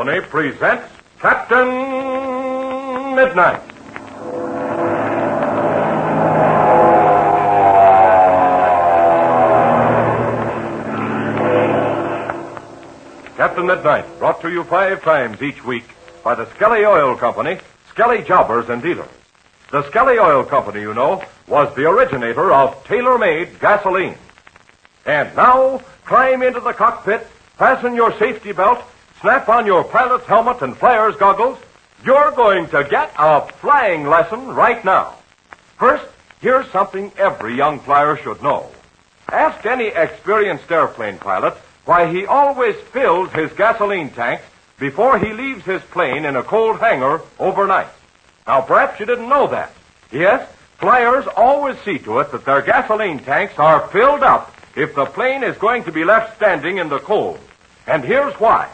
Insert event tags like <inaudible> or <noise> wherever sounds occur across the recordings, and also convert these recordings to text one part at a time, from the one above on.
Company presents Captain Midnight. Captain Midnight, brought to you five times each week by the Skelly Oil Company, Skelly Jobbers and Dealers. The Skelly Oil Company, you know, was the originator of tailor-made gasoline. And now, climb into the cockpit, fasten your safety belt, snap on your pilot's helmet and flyer's goggles. You're going to get a flying lesson right now. First, here's something every young flyer should know. Ask any experienced airplane pilot why he always fills his gasoline tank before he leaves his plane in a cold hangar overnight. Now, perhaps you didn't know that. Yes, flyers always see to it that their gasoline tanks are filled up if the plane is going to be left standing in the cold. And here's why.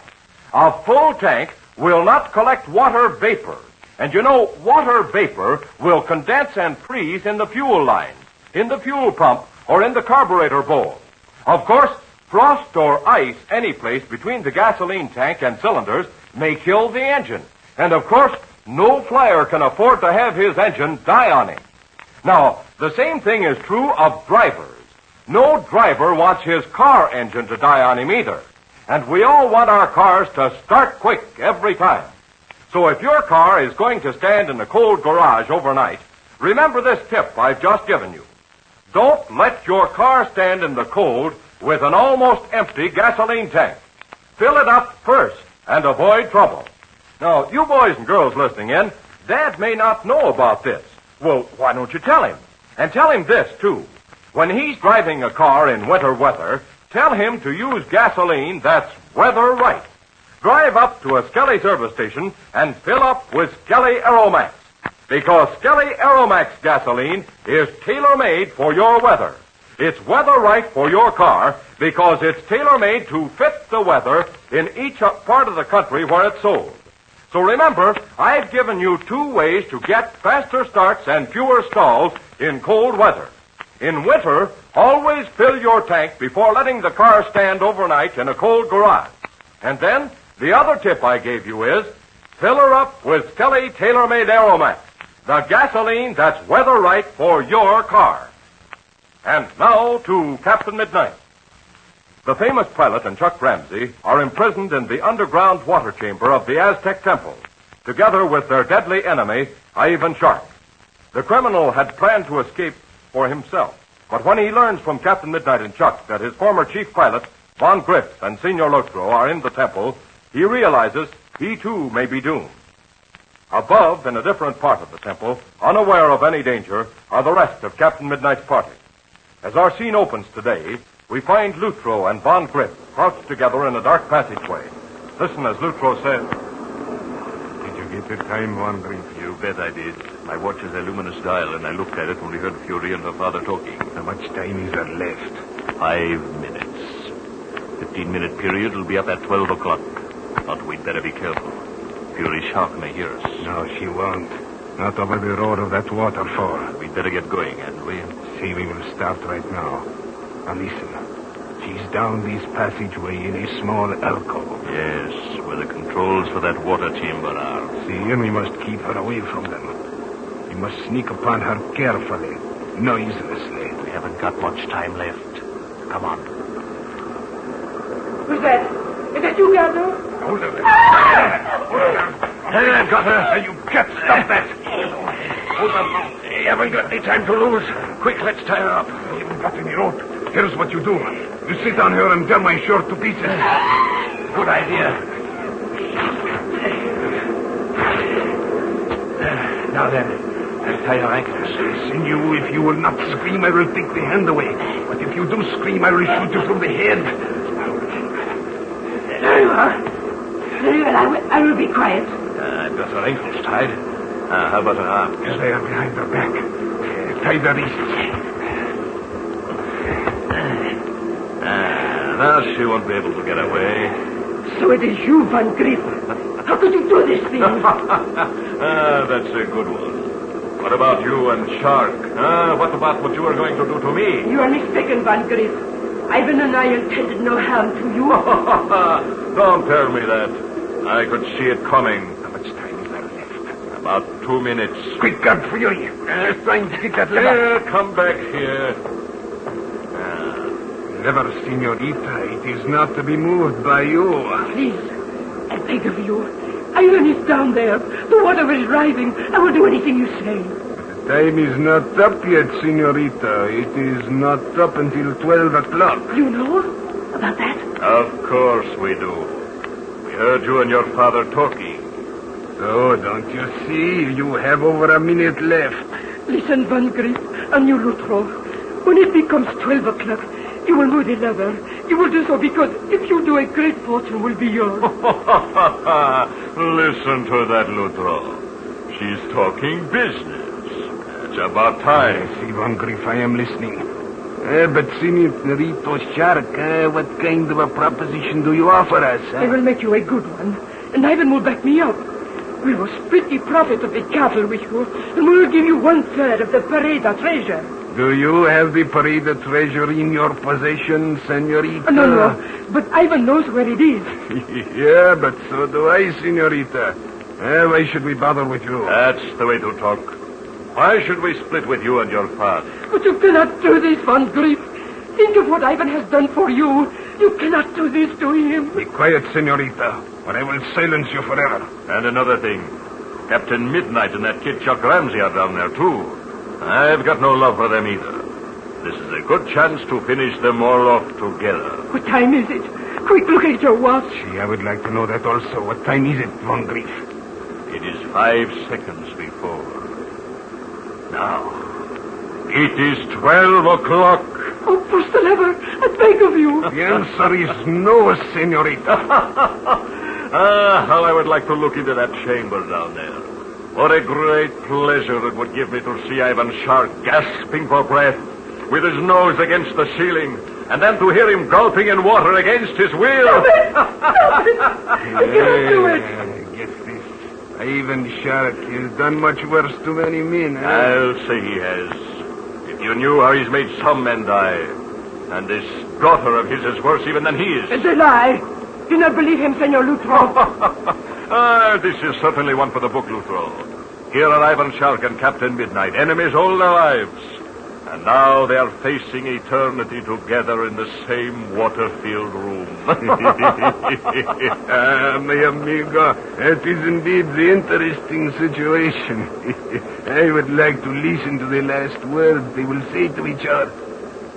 A full tank will not collect water vapor. And you know, water vapor will condense and freeze in the fuel line, in the fuel pump, or in the carburetor bowl. Of course, frost or ice any place between the gasoline tank and cylinders may kill the engine. And of course, no flyer can afford to have his engine die on him. Now, the same thing is true of drivers. No driver wants his car engine to die on him either. And we all want our cars to start quick every time. So if your car is going to stand in a cold garage overnight, remember this tip I've just given you. Don't let your car stand in the cold with an almost empty gasoline tank. Fill it up first and avoid trouble. Now, you boys and girls listening in, Dad may not know about this. Well, why don't you tell him? And tell him this, too. When he's driving a car in winter weather, tell him to use gasoline that's weather right. Drive up to a Skelly service station and fill up with Skelly Aeromax. Because Skelly Aeromax gasoline is tailor-made for your weather. It's weather right for your car because it's tailor-made to fit the weather in each part of the country where it's sold. So remember, I've given you two ways to get faster starts and fewer stalls in cold weather. In winter, always fill your tank before letting the car stand overnight in a cold garage. And then, the other tip I gave you is, fill her up with Skelly Tailor-Made Aeromax, the gasoline that's weather right for your car. And now to Captain Midnight. The famous pilot and Chuck Ramsey are imprisoned in the underground water chamber of the Aztec Temple, together with their deadly enemy, Ivan Shark. The criminal had planned to escape for himself, but when he learns from Captain Midnight and Chuck that his former chief pilot, Von Griff, and Senor Lutro are in the temple, he realizes he too may be doomed. Above, in a different part of the temple, unaware of any danger, are the rest of Captain Midnight's party. As our scene opens today, we find Lutro and Von Griff crouched together in a dark passageway. Listen as Lutro says. Did you get the time, Von Griff? You bet I did. My watch is a luminous dial, and I looked at it when we heard Fury and her father talking. How much time is there left? Five minutes. Fifteen minute period will be up at twelve o'clock. But we'd better be careful. Fury Shark may hear us. No, she won't. Not over the roar of that waterfall. We'd better get going, hadn't we? See, we will start right now. Now listen. She's down this passageway in a small alcove. Yes, where the controls for that water chamber are. See, and we must keep her away from them. We must sneak upon her carefully, noiselessly. We haven't got much time left. Come on. Who's that? Is that you, Gander? Hold her there. Ah! Hold her. Hey, I've got her. You can't stop that. Hold on now. We haven't got any time to lose. Quick, let's tie her up. We haven't got any rope. Here's what you do. You sit on her and tear my shirt to pieces. Good idea. Now then, I'll tie her ankles. Listen, you, if you will not scream, I will take the hand away. But if you do scream, I will shoot you through the head. Very well. Very well. I will, I will be quiet. Uh, I've got her ankles tied. Uh, how about her arms? Yes, they are behind her back. Uh, tie the wrists. Ah, now she won't be able to get away. So it is you, Van Grief. How could you do this thing? <laughs> ah, that's a good one. What about you and Shark? What about what you were going to do to me? you are mistaken, Van Grief. Ivan and I intended no harm to you. <laughs> Don't tell me that. I could see it coming. How much time is there left? About two minutes. Quick, God, Fury. Uh, trying to get that lever. Here, come back here. Lever, senorita. It is not to be moved by you. Please, I beg of you. Ivan is down there. The water is rising. I will do anything you say. The time is not up yet, senorita. It is not up until 12 o'clock. You know about that? Of course we do. We heard you and your father talking. So, don't you see? You have over a minute left. Listen, Van Grief and you, Lutro. When it becomes 12 o'clock, you will move the lever. You will do so because if you do, a great fortune will be yours. <laughs> Listen to that, Lutro. She's talking business. It's about time. Yes, Ivan Griff, I am listening. Uh, but, Senorito Shark, uh, what kind of a proposition do you offer us? huh? I will make you a good one, and Ivan will back me up. We will split the profit of the cattle with you, and we will give you one third of the Pareda treasure. Do you have the Parida treasure in your possession, Senorita? No, no, but Ivan knows where it is. <laughs> yeah, but so do I, Senorita. Uh, why should we bother with you? That's the way to talk. Why should we split with you and your father? But you cannot do this, Von Grief. Think of what Ivan has done for you. You cannot do this to him. Be quiet, Senorita, or I will silence you forever. And another thing. Captain Midnight and that kid Chuck Ramsey are down there, too. I've got no love for them either. This is a good chance to finish them all off together. What time is it? Quick, look at your watch. Gee, I would like to know that also. What time is it, Von Grief? It is five seconds before. Now, it is twelve o'clock. Oh, push the lever. I beg of you. The answer is no, Senorita. <laughs> Ah, how I would like to look into that chamber down there. What a great pleasure it would give me to see Ivan Shark gasping for breath, with his nose against the ceiling, and then to hear him gulping in water against his will. I cannot <laughs> do it. Uh, Get this. Ivan Shark has done much worse to many men. huh? I'll say he has. If you knew how he's made some men die, and this daughter of his is worse even than he is. It's a lie. Do not believe him, Senor Lutro. <laughs> ah, this is certainly one for the book, Lutro. Here are Ivan Shark and Captain Midnight, enemies all their lives. And now they are facing eternity together in the same water-filled room. <laughs> Ah, my amigo, that is indeed the interesting situation. <laughs> I would like to listen to the last words they will say to each other.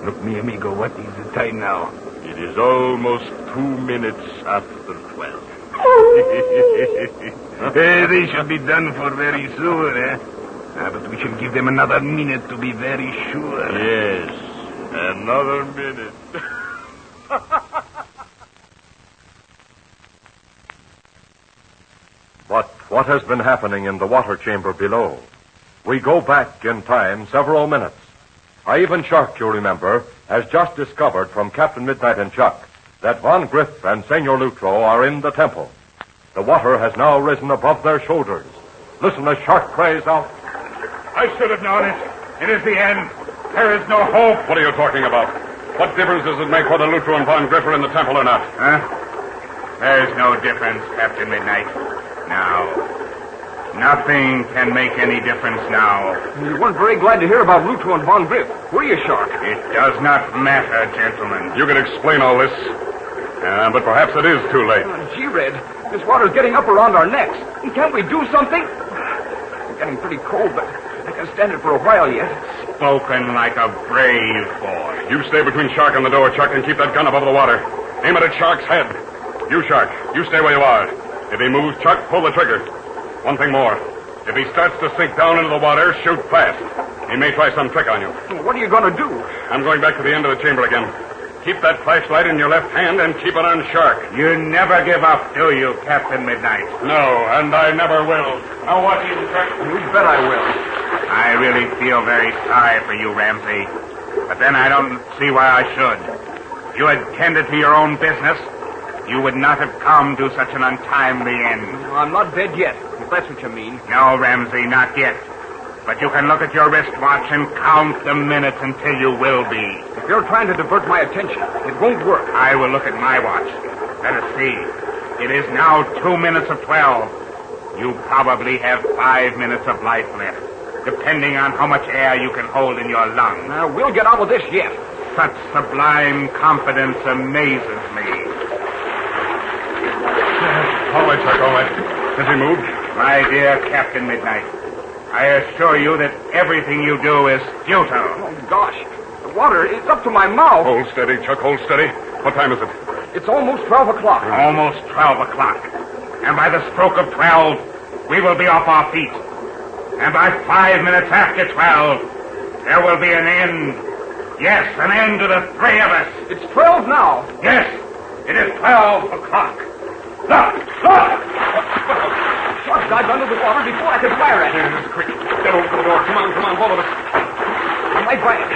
Look, mi amigo, what is the time now? it is almost two minutes after twelve. <laughs> Eh, they should be done for very soon, eh? Ah, but we shall give them another minute to be very sure. Yes, another minute. <laughs> But what has been happening in the water chamber below? We go back in time several minutes. Ivan Shark, you remember, has just discovered from Captain Midnight and Chuck that Von Griff and Senor Lutro are in the temple. The water has now risen above their shoulders. Listen as Shark cries out. I should have known it. It is the end. There is no hope. What are you talking about? What difference does it make whether Lutro and Von Griff are in the temple or not? Huh? There's no difference, Captain Midnight. Now. Nothing can make any difference now. You weren't very glad to hear about Lutro and Von Griff, were you, Shark? It does not matter, gentlemen. You can explain all this, uh, but perhaps it is too late. Gee, Red, this water's getting up around our necks. Can't we do something? It's getting pretty cold, but I can stand it for a while yet. Spoken like a brave boy. You stay between Shark and the door, Chuck, and keep that gun above the water. Aim it at Shark's head. You, Shark, you stay where you are. If he moves, Chuck, pull the trigger. One thing more. If he starts to sink down into the water, shoot fast. He may try some trick on you. What are you going to do? I'm going back to the end of the chamber again. Keep that flashlight in your left hand and keep it on Shark. You never give up, do you, Captain Midnight? No, and I never will. Now what do you think? You bet I will. I really feel very sorry for you, Ramsey. But then I don't see why I should. You had tended to your own business, you would not have come to such an untimely end. I'm not dead yet, if that's what you mean. No, Ramsey, not yet. But you can look at your wristwatch and count the minutes until you will be. If you're trying to divert my attention, it won't work. I will look at my watch. Let us see. It is now two minutes of twelve. You probably have five minutes of life left, depending on how much air you can hold in your lungs. Now, we'll get out of this yet. Such sublime confidence amazes me. All right, Chuck, all right. Has he moved? My dear Captain Midnight, I assure you that everything you do is futile. Oh, gosh. The water is up to my mouth. Hold steady, Chuck, hold steady. What time is it? It's almost 12 o'clock. Almost 12 o'clock. And by the stroke of 12, we will be off our feet. And by five minutes after 12, there will be an end. Yes, an end to the three of us. It's 12 now. Yes, it is 12 o'clock. Look, look! Chuck dived under the water before I could fire at him. Quick, get over to the door. Come on, come on, both of us. I'm right by it.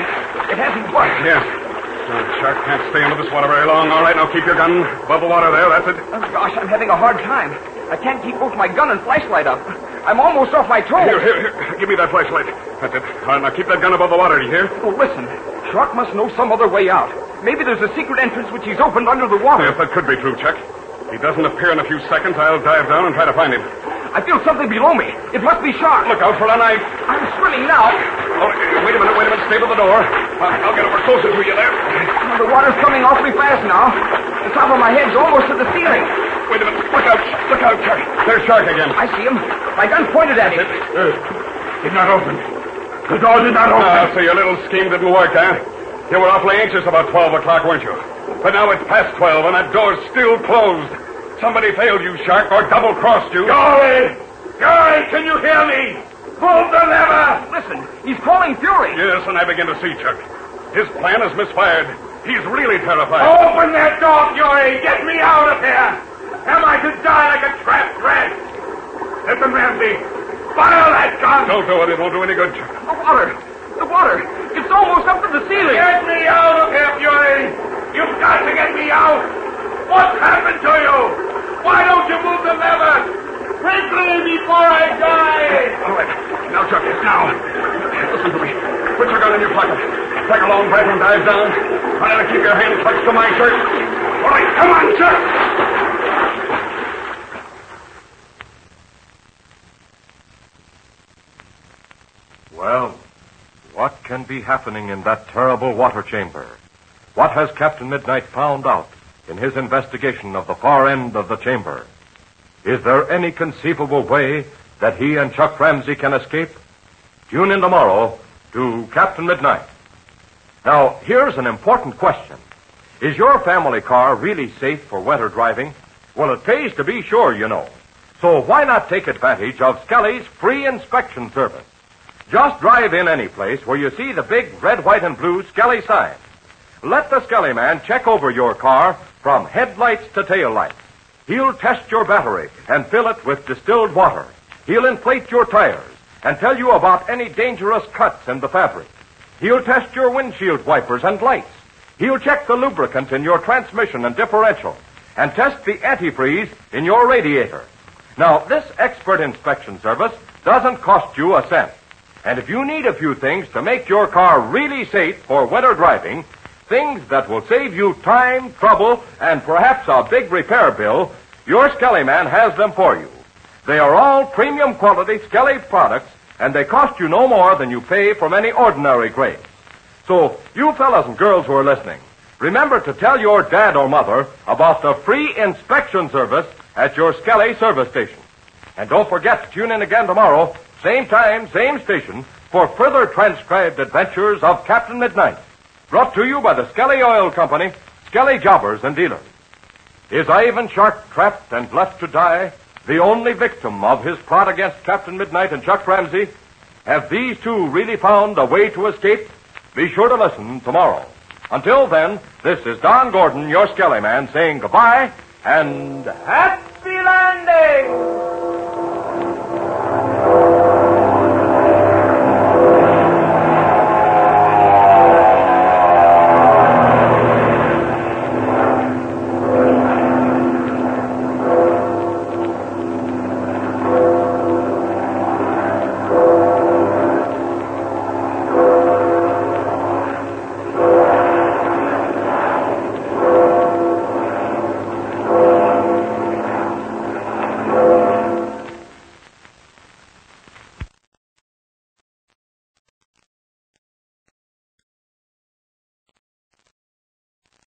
It hasn't worked. Yes. Uh, oh, Chuck can't stay under this water very long. All right, now keep your gun above the water there. That's it. Oh, gosh, I'm having a hard time. I can't keep both my gun and flashlight up. I'm almost off my toes. Here, here, here. Give me that flashlight. That's it. All right, now keep that gun above the water, do you hear? Oh, listen. Chuck must know some other way out. Maybe there's a secret entrance which he's opened under the water. Yes, that could be true, Chuck. He doesn't appear in a few seconds, I'll dive down and try to find him. I feel something below me. It must be shark. Look out for a knife. I'm swimming now. Oh, wait a minute, wait a minute. Stay by the door. I'll, I'll get over closer to you there. The water's coming awfully fast now. The top of my head's almost to the ceiling. Wait a minute. Look out. Look out, Chuck. There's Shark again. I see him. My gun's pointed at him. It did not open. The door did not open. Ah, so your little scheme didn't work, eh? You were awfully anxious about 12 o'clock, weren't you? But now it's past 12 and that door's still closed. Somebody failed you, Shark, or double-crossed you. Golly! Golly, can you hear me? Pull the lever! Listen, he's calling Fury. Yes, and I begin to see, Chuck. His plan is misfired. He's really terrified. Open that door, Fury! Get me out of here! Am I to die like a trapped rat? Listen, Ramsey. Fire that gun! Don't do it. It won't do any good, Chuck. The water. The water. It's almost up to the ceiling. Get me out of here, Fury! You've got to get me out! What's happened to you? Why don't you move the lever? Quickly before I die! All right. Now, Chuck, now. Listen to me. Put your gun in your pocket. Take a long breath and dive down. Try to keep your hand clutched to my shirt. All right, come on, Chuck. Well, what can be happening in that terrible water chamber? What has Captain Midnight found out in his investigation of the far end of the chamber? Is there any conceivable way that he and Chuck Ramsey can escape? Tune in tomorrow to Captain Midnight. Now, here's an important question. Is your family car really safe for winter driving? Well, it pays to be sure, you know. So why not take advantage of Skelly's free inspection service? Just drive in any place where you see the big red, white, and blue Skelly sign. Let the Skelly man check over your car from headlights to taillights. He'll test your battery and fill it with distilled water. He'll inflate your tires and tell you about any dangerous cuts in the fabric. He'll test your windshield wipers and lights. He'll check the lubricant in your transmission and differential and test the antifreeze in your radiator. Now, this expert inspection service doesn't cost you a cent. And if you need a few things to make your car really safe for winter driving, things that will save you time, trouble, and perhaps a big repair bill, your Skelly man has them for you. They are all premium quality Skelly products, and they cost you no more than you pay from any ordinary grade. So, you fellas and girls who are listening, remember to tell your dad or mother about the free inspection service at your Skelly service station. And don't forget to tune in again tomorrow, same time, same station, for further transcribed adventures of Captain Midnight. Brought to you by the Skelly Oil Company, Skelly Jobbers and Dealers. Is Ivan Shark trapped and left to die, the only victim of his plot against Captain Midnight and Chuck Ramsey? Have these two really found a way to escape? Be sure to listen tomorrow. Until then, this is Don Gordon, your Skelly Man, saying goodbye and happy landing!